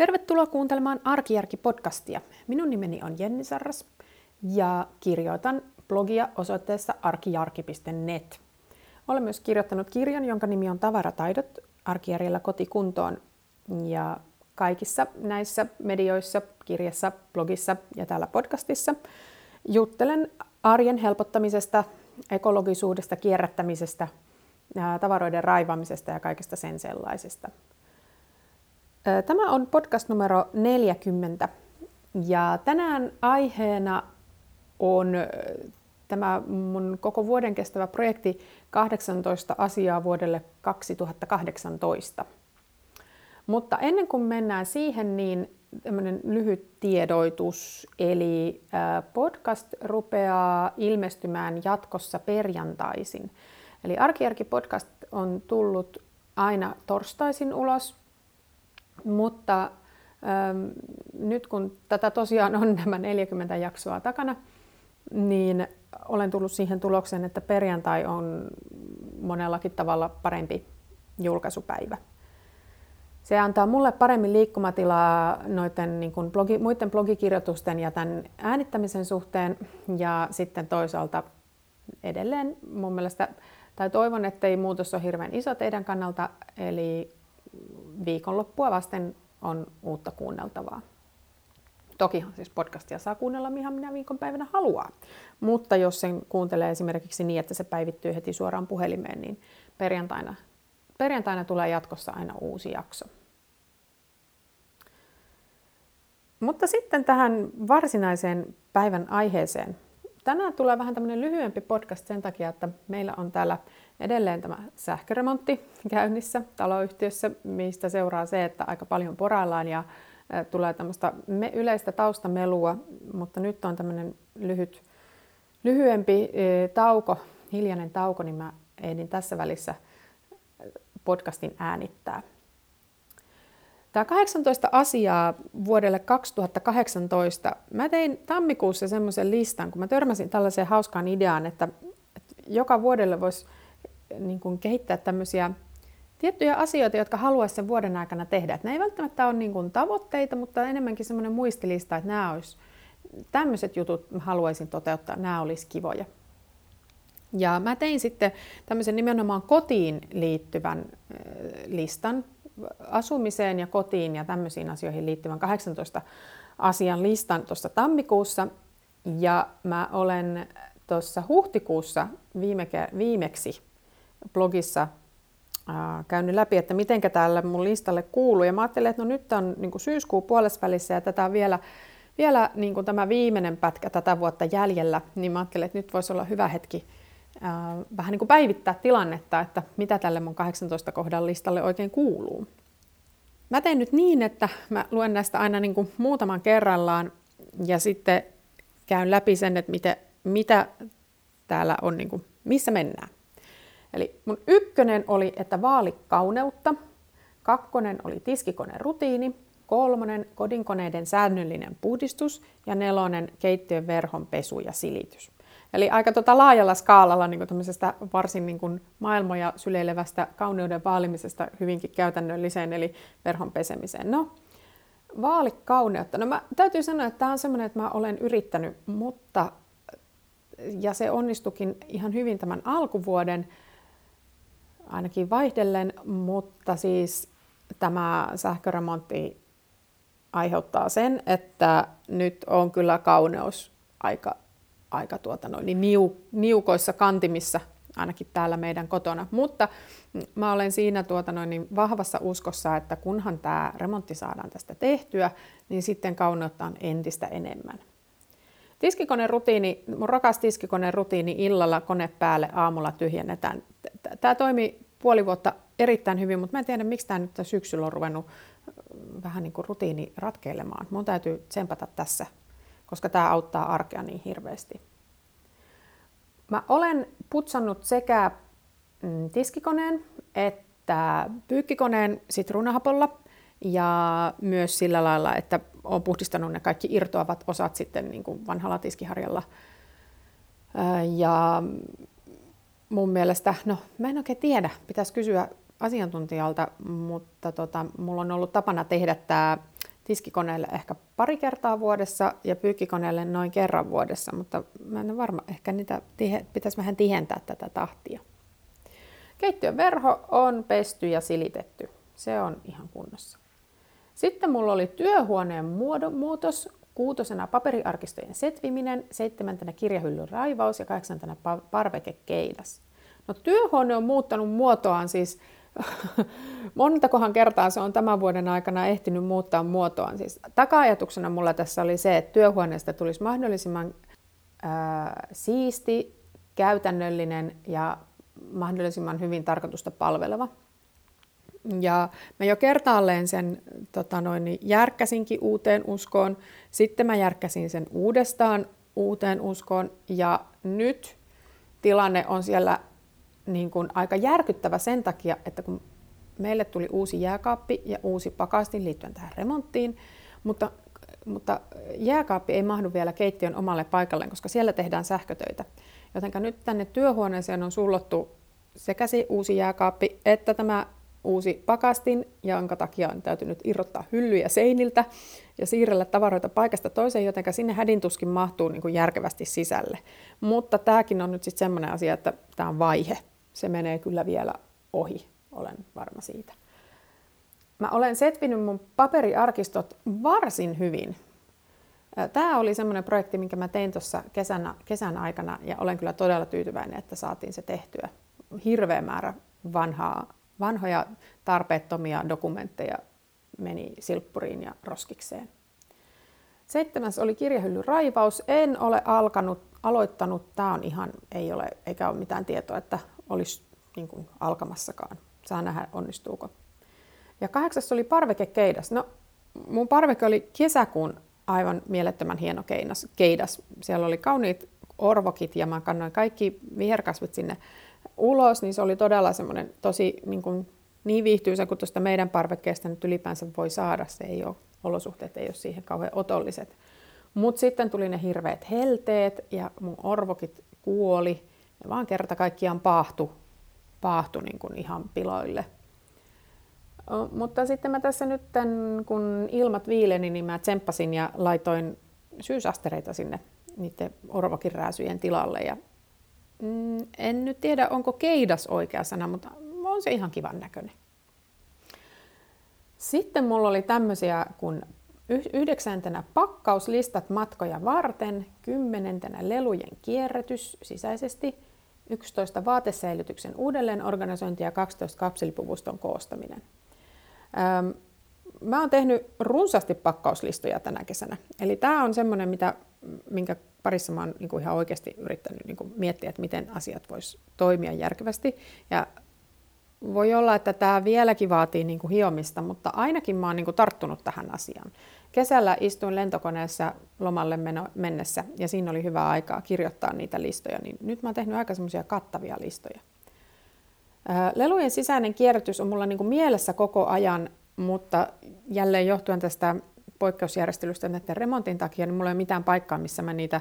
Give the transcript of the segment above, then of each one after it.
Tervetuloa kuuntelemaan Arkijärki-podcastia. Minun nimeni on Jenni Sarras ja kirjoitan blogia osoitteessa arkijarki.net. Olen myös kirjoittanut kirjan, jonka nimi on Tavarataidot arkijärjellä kotikuntoon. Ja kaikissa näissä medioissa, kirjassa, blogissa ja täällä podcastissa juttelen arjen helpottamisesta, ekologisuudesta, kierrättämisestä, tavaroiden raivaamisesta ja kaikesta sen sellaisesta. Tämä on podcast numero 40 ja tänään aiheena on tämä mun koko vuoden kestävä projekti 18 asiaa vuodelle 2018. Mutta ennen kuin mennään siihen, niin tämmöinen lyhyt tiedoitus. Eli podcast rupeaa ilmestymään jatkossa perjantaisin. Eli Arkijärki podcast on tullut aina torstaisin ulos, mutta ähm, nyt kun tätä tosiaan on nämä 40 jaksoa takana, niin olen tullut siihen tulokseen, että perjantai on monellakin tavalla parempi julkaisupäivä. Se antaa mulle paremmin liikkumatilaa noiden niin kuin blogi, muiden blogikirjoitusten ja tämän äänittämisen suhteen. Ja sitten toisaalta edelleen mun mielestä, tai toivon, että ei muutos ole hirveän iso teidän kannalta, eli viikonloppua vasten on uutta kuunneltavaa. Tokihan siis podcastia saa kuunnella mihin minä viikonpäivänä haluaa. Mutta jos sen kuuntelee esimerkiksi niin, että se päivittyy heti suoraan puhelimeen, niin perjantaina, perjantaina tulee jatkossa aina uusi jakso. Mutta sitten tähän varsinaiseen päivän aiheeseen. Tänään tulee vähän tämmöinen lyhyempi podcast sen takia, että meillä on täällä edelleen tämä sähköremontti käynnissä taloyhtiössä, mistä seuraa se, että aika paljon poraillaan ja tulee tämmöistä yleistä taustamelua, mutta nyt on tämmöinen lyhyt, lyhyempi tauko, hiljainen tauko, niin mä ehdin tässä välissä podcastin äänittää. Tämä 18 asiaa vuodelle 2018. Mä tein tammikuussa semmoisen listan, kun mä törmäsin tällaiseen hauskaan ideaan, että, että joka vuodelle voisi niin kuin kehittää tämmöisiä tiettyjä asioita, jotka haluaisi sen vuoden aikana tehdä. Että ne ei välttämättä ole niin kuin tavoitteita, mutta enemmänkin semmoinen muistilista, että nämä olisi, tämmöiset jutut haluaisin toteuttaa, nämä olisi kivoja. Ja mä tein sitten tämmöisen nimenomaan kotiin liittyvän listan, asumiseen ja kotiin ja tämmöisiin asioihin liittyvän 18 asian listan tuossa tammikuussa. Ja mä olen tuossa huhtikuussa viime, viimeksi blogissa käynyt läpi, että miten täällä mun listalle kuuluu. Ja mä ajattelin, että no nyt on niin syyskuun puolesvälissä ja tätä on vielä, vielä niin kuin tämä viimeinen pätkä tätä vuotta jäljellä, niin mä ajattelin, että nyt voisi olla hyvä hetki ää, vähän niin kuin päivittää tilannetta, että mitä tälle mun 18 kohdan listalle oikein kuuluu. Mä teen nyt niin, että mä luen näistä aina niin kuin muutaman kerrallaan ja sitten käyn läpi sen, että mitä, mitä täällä on, niin kuin, missä mennään. Eli mun ykkönen oli, että vaali kauneutta, kakkonen oli tiskikoneen rutiini, kolmonen kodinkoneiden säännöllinen puhdistus ja nelonen keittiön verhon pesu ja silitys. Eli aika tota laajalla skaalalla niin varsin niin kuin maailmoja syleilevästä kauneuden vaalimisesta hyvinkin käytännölliseen, eli verhon pesemiseen. No, vaalikauneutta. No mä täytyy sanoa, että tämä on semmoinen, että mä olen yrittänyt, mutta ja se onnistukin ihan hyvin tämän alkuvuoden, ainakin vaihdellen, mutta siis tämä sähköremontti aiheuttaa sen, että nyt on kyllä kauneus aika, aika tuota noin, niin niu, niukoissa kantimissa, ainakin täällä meidän kotona. Mutta mä olen siinä tuota noin, niin vahvassa uskossa, että kunhan tämä remontti saadaan tästä tehtyä, niin sitten kauneutta on entistä enemmän. Tiskikoneen rutiini, mun rakas tiskikoneen rutiini illalla kone päälle, aamulla tyhjennetään. Tämä toimi puoli vuotta erittäin hyvin, mutta mä en tiedä, miksi tämä nyt syksyllä on ruvennut vähän niin kuin rutiini ratkeilemaan. Mun täytyy tsempata tässä, koska tämä auttaa arkea niin hirveästi. Mä olen putsannut sekä mm, tiskikoneen että pyykkikoneen sitruunahapolla ja myös sillä lailla, että olen puhdistanut ne kaikki irtoavat osat sitten niin kuin vanhalla tiskiharjalla. Ja mun mielestä, no mä en oikein tiedä, pitäisi kysyä asiantuntijalta, mutta tota, mulla on ollut tapana tehdä tämä tiskikoneelle ehkä pari kertaa vuodessa ja pyykkikoneelle noin kerran vuodessa, mutta mä en ole varma, ehkä niitä tihe, pitäisi vähän tihentää tätä tahtia. Keittiön verho on pesty ja silitetty. Se on ihan kunnossa. Sitten mulla oli työhuoneen muutos, kuutosena paperiarkistojen setviminen, seitsemäntenä kirjahyllyn raivaus ja kahdeksantena parvekekeidas. No työhuone on muuttanut muotoaan siis montakohan kertaa se on tämän vuoden aikana ehtinyt muuttaa muotoaan. Siis taka-ajatuksena mulla tässä oli se, että työhuoneesta tulisi mahdollisimman ää, siisti, käytännöllinen ja mahdollisimman hyvin tarkoitusta palveleva. Ja mä jo kertaalleen sen tota noin, järkkäsinkin uuteen uskoon, sitten mä järkkäsin sen uudestaan uuteen uskoon ja nyt tilanne on siellä niin kuin aika järkyttävä sen takia, että kun meille tuli uusi jääkaappi ja uusi pakastin liittyen tähän remonttiin, mutta, mutta jääkaappi ei mahdu vielä keittiön omalle paikalleen, koska siellä tehdään sähkötöitä. Joten nyt tänne työhuoneeseen on sullottu sekä se uusi jääkaappi että tämä uusi pakastin, jonka takia on täytynyt irrottaa hyllyjä seiniltä ja siirrellä tavaroita paikasta toiseen, joten sinne hädintuskin mahtuu niin kuin järkevästi sisälle. Mutta tämäkin on nyt sitten semmoinen asia, että tämä on vaihe. Se menee kyllä vielä ohi, olen varma siitä. Mä olen setvinyt mun paperiarkistot varsin hyvin. Tämä oli semmoinen projekti, minkä mä tein tuossa kesän, kesän aikana ja olen kyllä todella tyytyväinen, että saatiin se tehtyä. Hirveä määrä vanhaa vanhoja tarpeettomia dokumentteja meni silppuriin ja roskikseen. Seitsemäs oli kirjahylly raivaus. En ole alkanut, aloittanut. Tämä on ihan, ei ole, eikä ole mitään tietoa, että olisi niin kuin, alkamassakaan. Saa nähdä, onnistuuko. Ja kahdeksas oli parvekekeidas. No, mun parveke oli kesäkuun aivan mielettömän hieno keinas, keidas. Siellä oli kauniit orvokit ja mä kannoin kaikki viherkasvit sinne ulos, niin se oli todella semmoinen tosi niin, kuin, niin viihtyisä kuin tuosta meidän parvekkeesta nyt ylipäänsä voi saada. Se ei ole, olosuhteet ei ole siihen kauhean otolliset. Mutta sitten tuli ne hirveät helteet ja mun orvokit kuoli. Ja vaan kerta kaikkiaan paahtu, paahtu niin kuin ihan piloille. Mutta sitten mä tässä nyt, kun ilmat viileni, niin mä tsemppasin ja laitoin syysastereita sinne niiden orvokirääsyjen tilalle. Ja mm, en nyt tiedä, onko keidas oikea sana, mutta on se ihan kivan näköinen. Sitten mulla oli tämmöisiä kuin yhdeksäntenä pakkauslistat matkoja varten, kymmenentenä lelujen kierrätys sisäisesti, 11 vaatesäilytyksen uudelleenorganisointi ja 12 kapselipuvuston koostaminen. Mä oon tehnyt runsaasti pakkauslistoja tänä kesänä. Eli tämä on semmoinen, mitä, minkä parissa mä oon niin kuin ihan oikeasti yrittänyt niin kuin miettiä, että miten asiat vois toimia järkevästi. Ja voi olla, että tämä vieläkin vaatii niin kuin hiomista, mutta ainakin mä oon niin kuin tarttunut tähän asiaan. Kesällä istuin lentokoneessa lomalle mennessä ja siinä oli hyvä aikaa kirjoittaa niitä listoja, niin nyt mä oon tehnyt aika semmoisia kattavia listoja. Lelujen sisäinen kierrätys on mulla niin kuin mielessä koko ajan, mutta jälleen johtuen tästä poikkeusjärjestelystä näiden remontin takia, niin mulla ei ole mitään paikkaa, missä mä niitä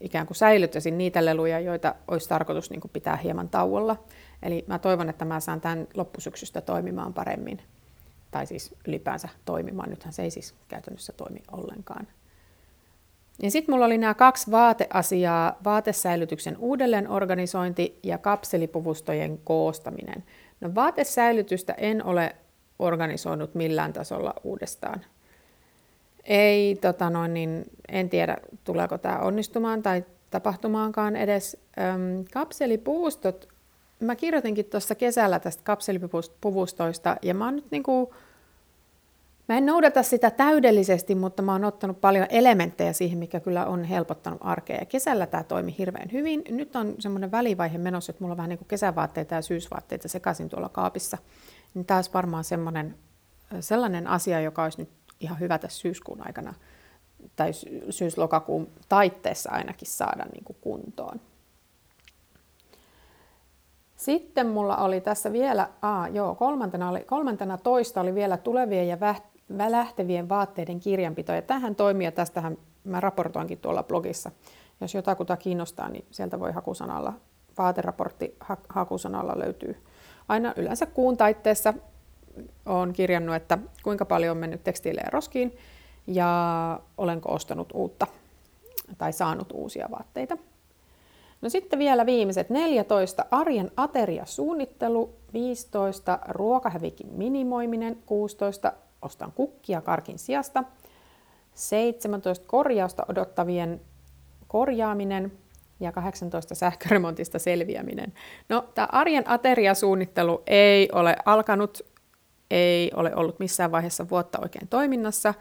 ikään kuin säilyttäisin niitä leluja, joita olisi tarkoitus niin kuin pitää hieman tauolla. Eli mä toivon, että mä saan tämän loppusyksystä toimimaan paremmin. Tai siis ylipäänsä toimimaan. Nythän se ei siis käytännössä toimi ollenkaan. Ja sitten mulla oli nämä kaksi vaateasiaa, vaatesäilytyksen uudelleenorganisointi ja kapselipuvustojen koostaminen. No vaatesäilytystä en ole organisoinut millään tasolla uudestaan. Ei, tota noin, niin en tiedä tuleeko tämä onnistumaan tai tapahtumaankaan edes. Öm, kapselipuustot, mä kirjoitinkin tuossa kesällä tästä kapselipuvustoista ja mä oon nyt niinku, Mä en noudata sitä täydellisesti, mutta mä oon ottanut paljon elementtejä siihen, mikä kyllä on helpottanut arkea. Ja kesällä tämä toimi hirveän hyvin. Nyt on semmoinen välivaihe menossa, että mulla on vähän niin kuin kesävaatteita ja syysvaatteita sekaisin tuolla kaapissa. Niin taas varmaan semmoinen, sellainen asia, joka olisi nyt ihan hyvä tässä syyskuun aikana tai syys-lokakuun taitteessa ainakin saada niin kuin kuntoon. Sitten mulla oli tässä vielä, aa, joo, kolmantena, oli, kolmantena toista oli vielä tulevien ja lähtevien vaatteiden kirjanpito. Ja tähän toimii, ja tästähän mä raportoinkin tuolla blogissa. Jos jotakuta kiinnostaa, niin sieltä voi hakusanalla, vaateraportti hakusanalla löytyy aina yleensä kuun taitteessa olen kirjannut, että kuinka paljon on mennyt tekstiilejä roskiin ja olenko ostanut uutta tai saanut uusia vaatteita. No sitten vielä viimeiset 14 arjen ateriasuunnittelu, 15 ruokahävikin minimoiminen, 16 ostan kukkia karkin sijasta, 17 korjausta odottavien korjaaminen ja 18 sähköremontista selviäminen. No, tämä arjen ateriasuunnittelu ei ole alkanut, ei ole ollut missään vaiheessa vuotta oikein toiminnassa.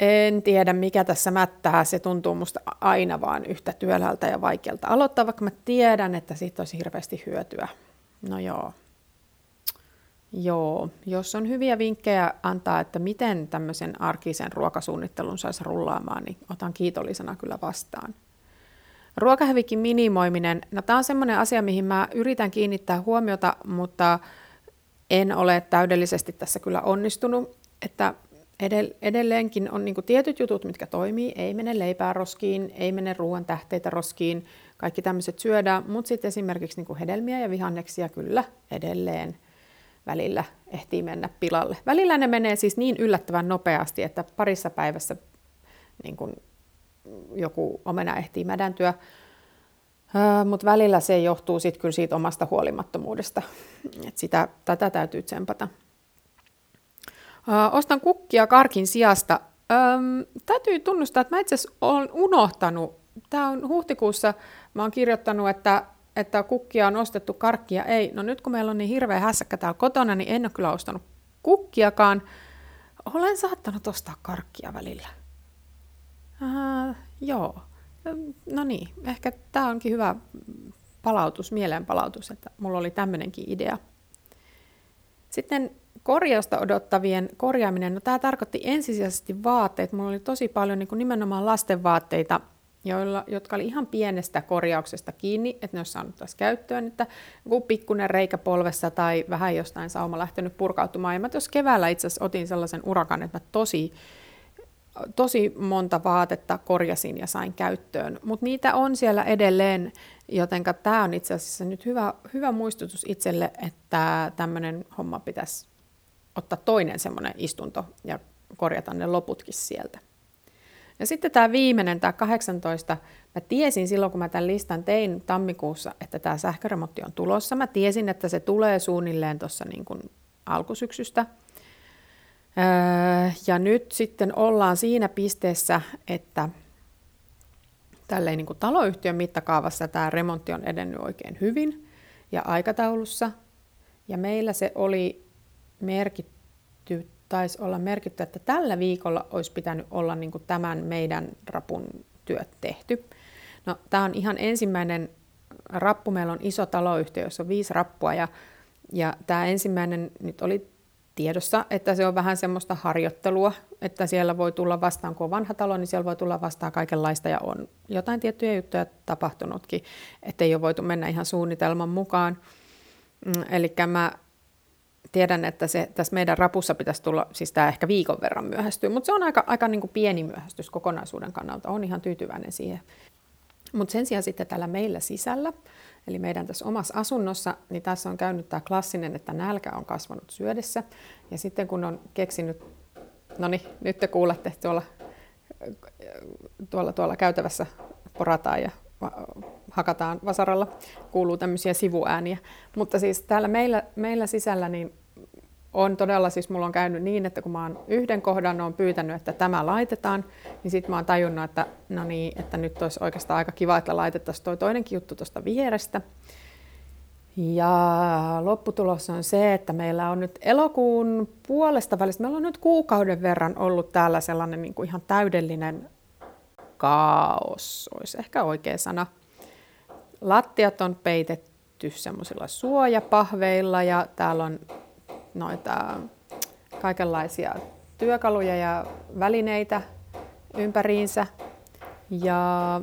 En tiedä, mikä tässä mättää. Se tuntuu musta aina vaan yhtä työlältä ja vaikealta aloittaa, vaikka mä tiedän, että siitä olisi hirveästi hyötyä. No joo. Joo, jos on hyviä vinkkejä antaa, että miten tämmöisen arkisen ruokasuunnittelun saisi rullaamaan, niin otan kiitollisena kyllä vastaan. Ruokahävikin minimoiminen, no tämä on semmoinen asia, mihin mä yritän kiinnittää huomiota, mutta en ole täydellisesti tässä kyllä onnistunut, että edelleenkin on niin tietyt jutut, mitkä toimii, ei mene leipää roskiin, ei mene ruoan tähteitä roskiin, kaikki tämmöiset syödään, mutta sitten esimerkiksi niin hedelmiä ja vihanneksia kyllä edelleen välillä ehtii mennä pilalle. Välillä ne menee siis niin yllättävän nopeasti, että parissa päivässä niin kuin joku omena ehtii mädäntyä, mutta välillä se johtuu sitten kyllä siitä omasta huolimattomuudesta. Et sitä, tätä täytyy tsempata. ostan kukkia karkin sijasta. Öm, täytyy tunnustaa, että mä itse asiassa olen unohtanut. Tämä on huhtikuussa, mä oon kirjoittanut, että, että kukkia on ostettu, karkkia ei. No nyt kun meillä on niin hirveä hässäkkä täällä kotona, niin en ole kyllä ostanut kukkiakaan. Olen saattanut ostaa karkkia välillä. Uh, joo. No niin, ehkä tämä onkin hyvä palautus, mieleenpalautus, että mulla oli tämmöinenkin idea. Sitten korjausta odottavien korjaaminen, no tämä tarkoitti ensisijaisesti vaatteet. Mulla oli tosi paljon niin kuin nimenomaan lasten vaatteita, joilla, jotka oli ihan pienestä korjauksesta kiinni, että ne olisi saanut taas käyttöön, että joku pikkuinen reikä polvessa tai vähän jostain sauma lähtenyt purkautumaan. Ja mä tuossa keväällä itse asiassa otin sellaisen urakan, että mä tosi tosi monta vaatetta korjasin ja sain käyttöön, mutta niitä on siellä edelleen, joten tämä on itse asiassa nyt hyvä, hyvä muistutus itselle, että tämmöinen homma pitäisi ottaa toinen semmoinen istunto ja korjata ne loputkin sieltä. Ja sitten tämä viimeinen, tämä 18, mä tiesin silloin, kun mä tämän listan tein tammikuussa, että tämä sähköremontti on tulossa. Mä tiesin, että se tulee suunnilleen tuossa niin alkusyksystä – ja nyt sitten ollaan siinä pisteessä, että tälleen niin kuin taloyhtiön mittakaavassa tämä remontti on edennyt oikein hyvin ja aikataulussa. Ja meillä se oli merkitty, taisi olla merkitty, että tällä viikolla olisi pitänyt olla niin kuin tämän meidän rapun työt tehty. No, tämä on ihan ensimmäinen rappu. Meillä on iso taloyhtiö, jossa on viisi rappua ja, ja tämä ensimmäinen nyt oli tiedossa, että se on vähän semmoista harjoittelua, että siellä voi tulla vastaan, kun on vanha talo, niin siellä voi tulla vastaan kaikenlaista ja on jotain tiettyjä juttuja tapahtunutkin, ettei ole voitu mennä ihan suunnitelman mukaan. Mm, Eli mä tiedän, että se tässä meidän rapussa pitäisi tulla, siis tämä ehkä viikon verran myöhästyy, mutta se on aika, aika niin kuin pieni myöhästys kokonaisuuden kannalta, on ihan tyytyväinen siihen. Mutta sen sijaan sitten täällä meillä sisällä, eli meidän tässä omassa asunnossa, niin tässä on käynyt tämä klassinen, että nälkä on kasvanut syödessä. Ja sitten kun on keksinyt, no niin, nyt te kuulette tuolla, tuolla, tuolla käytävässä porataan ja hakataan vasaralla, kuuluu tämmöisiä sivuääniä. Mutta siis täällä meillä, meillä sisällä niin on todella, siis mulla on käynyt niin, että kun mä oon yhden kohdan on pyytänyt, että tämä laitetaan, niin sitten mä oon tajunnut, että no niin, että nyt olisi oikeastaan aika kiva, että laitettaisiin toi toinenkin juttu tuosta vierestä. Ja lopputulos on se, että meillä on nyt elokuun puolesta välistä, meillä on nyt kuukauden verran ollut täällä sellainen niin kuin ihan täydellinen kaos, olisi ehkä oikea sana. Lattiat on peitetty semmoisilla suojapahveilla ja täällä on noita kaikenlaisia työkaluja ja välineitä ympäriinsä. Ja,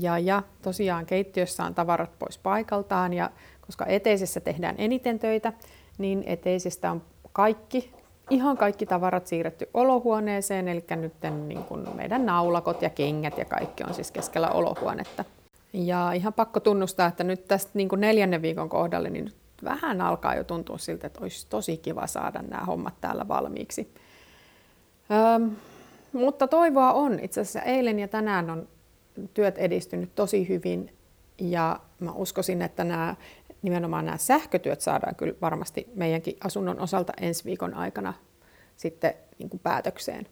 ja, ja tosiaan keittiössä on tavarat pois paikaltaan ja koska eteisessä tehdään eniten töitä, niin eteisestä on kaikki, ihan kaikki tavarat siirretty olohuoneeseen, eli nyt niin kuin meidän naulakot ja kengät ja kaikki on siis keskellä olohuonetta. Ja ihan pakko tunnustaa, että nyt tästä niin kuin neljännen viikon kohdalle, niin vähän alkaa jo tuntua siltä, että olisi tosi kiva saada nämä hommat täällä valmiiksi. Öm, mutta toivoa on. Itse asiassa eilen ja tänään on työt edistynyt tosi hyvin ja mä uskoisin, että nämä, nimenomaan nämä sähkötyöt saadaan kyllä varmasti meidänkin asunnon osalta ensi viikon aikana sitten niin kuin päätökseen.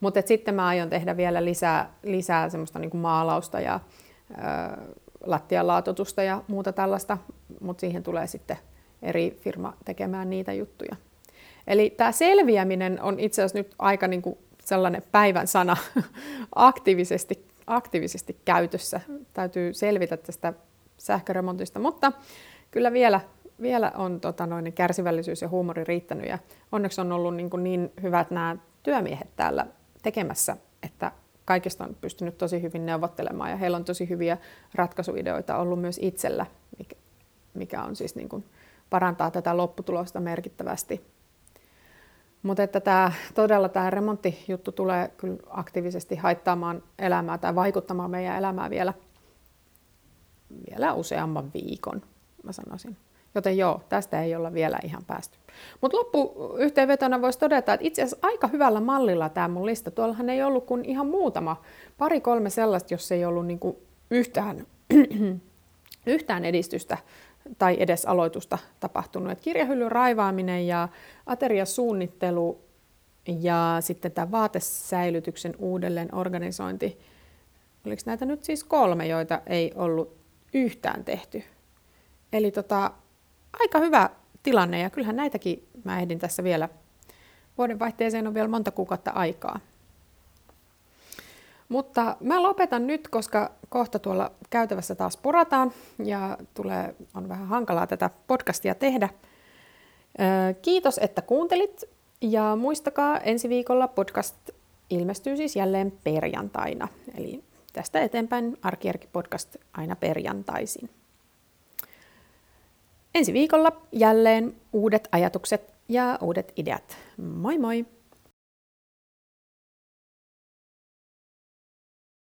Mutta sitten mä aion tehdä vielä lisää, lisää semmoista niin kuin maalausta ja ö, lattialaatotusta ja muuta tällaista, mutta siihen tulee sitten eri firma tekemään niitä juttuja. Eli tämä selviäminen on itse asiassa nyt aika niin kuin sellainen päivän sana aktiivisesti, aktiivisesti käytössä. Täytyy selvitä tästä sähköremontista, mutta kyllä vielä, vielä on tota, noin kärsivällisyys ja huumori riittänyt ja onneksi on ollut niin, kuin niin hyvät nämä työmiehet täällä tekemässä, että kaikista on pystynyt tosi hyvin neuvottelemaan ja heillä on tosi hyviä ratkaisuideoita ollut myös itsellä, mikä, on siis niin kuin parantaa tätä lopputulosta merkittävästi. Mutta että tämä, todella tämä remonttijuttu tulee kyllä aktiivisesti haittaamaan elämää tai vaikuttamaan meidän elämää vielä, vielä useamman viikon, mä sanoisin. Joten joo, tästä ei olla vielä ihan päästy. Mutta loppuyhteenvetona voisi todeta, että itse asiassa aika hyvällä mallilla tämä mun lista. Tuollahan ei ollut kuin ihan muutama, pari-kolme sellaista, jos ei ollut niinku yhtään, yhtään edistystä tai edes aloitusta tapahtunut. Et kirjahyllyn raivaaminen ja ateriasuunnittelu ja sitten tämä vaatesäilytyksen uudelleen organisointi. Oliko näitä nyt siis kolme, joita ei ollut yhtään tehty? Eli tota, aika hyvä tilanne ja kyllähän näitäkin mä ehdin tässä vielä. Vuodenvaihteeseen on vielä monta kuukautta aikaa. Mutta mä lopetan nyt, koska kohta tuolla käytävässä taas porataan ja tulee, on vähän hankalaa tätä podcastia tehdä. Kiitos, että kuuntelit ja muistakaa ensi viikolla podcast ilmestyy siis jälleen perjantaina. Eli tästä eteenpäin Arkijärki podcast aina perjantaisin. Ensi viikolla jälleen uudet ajatukset ja uudet ideat. Moi moi!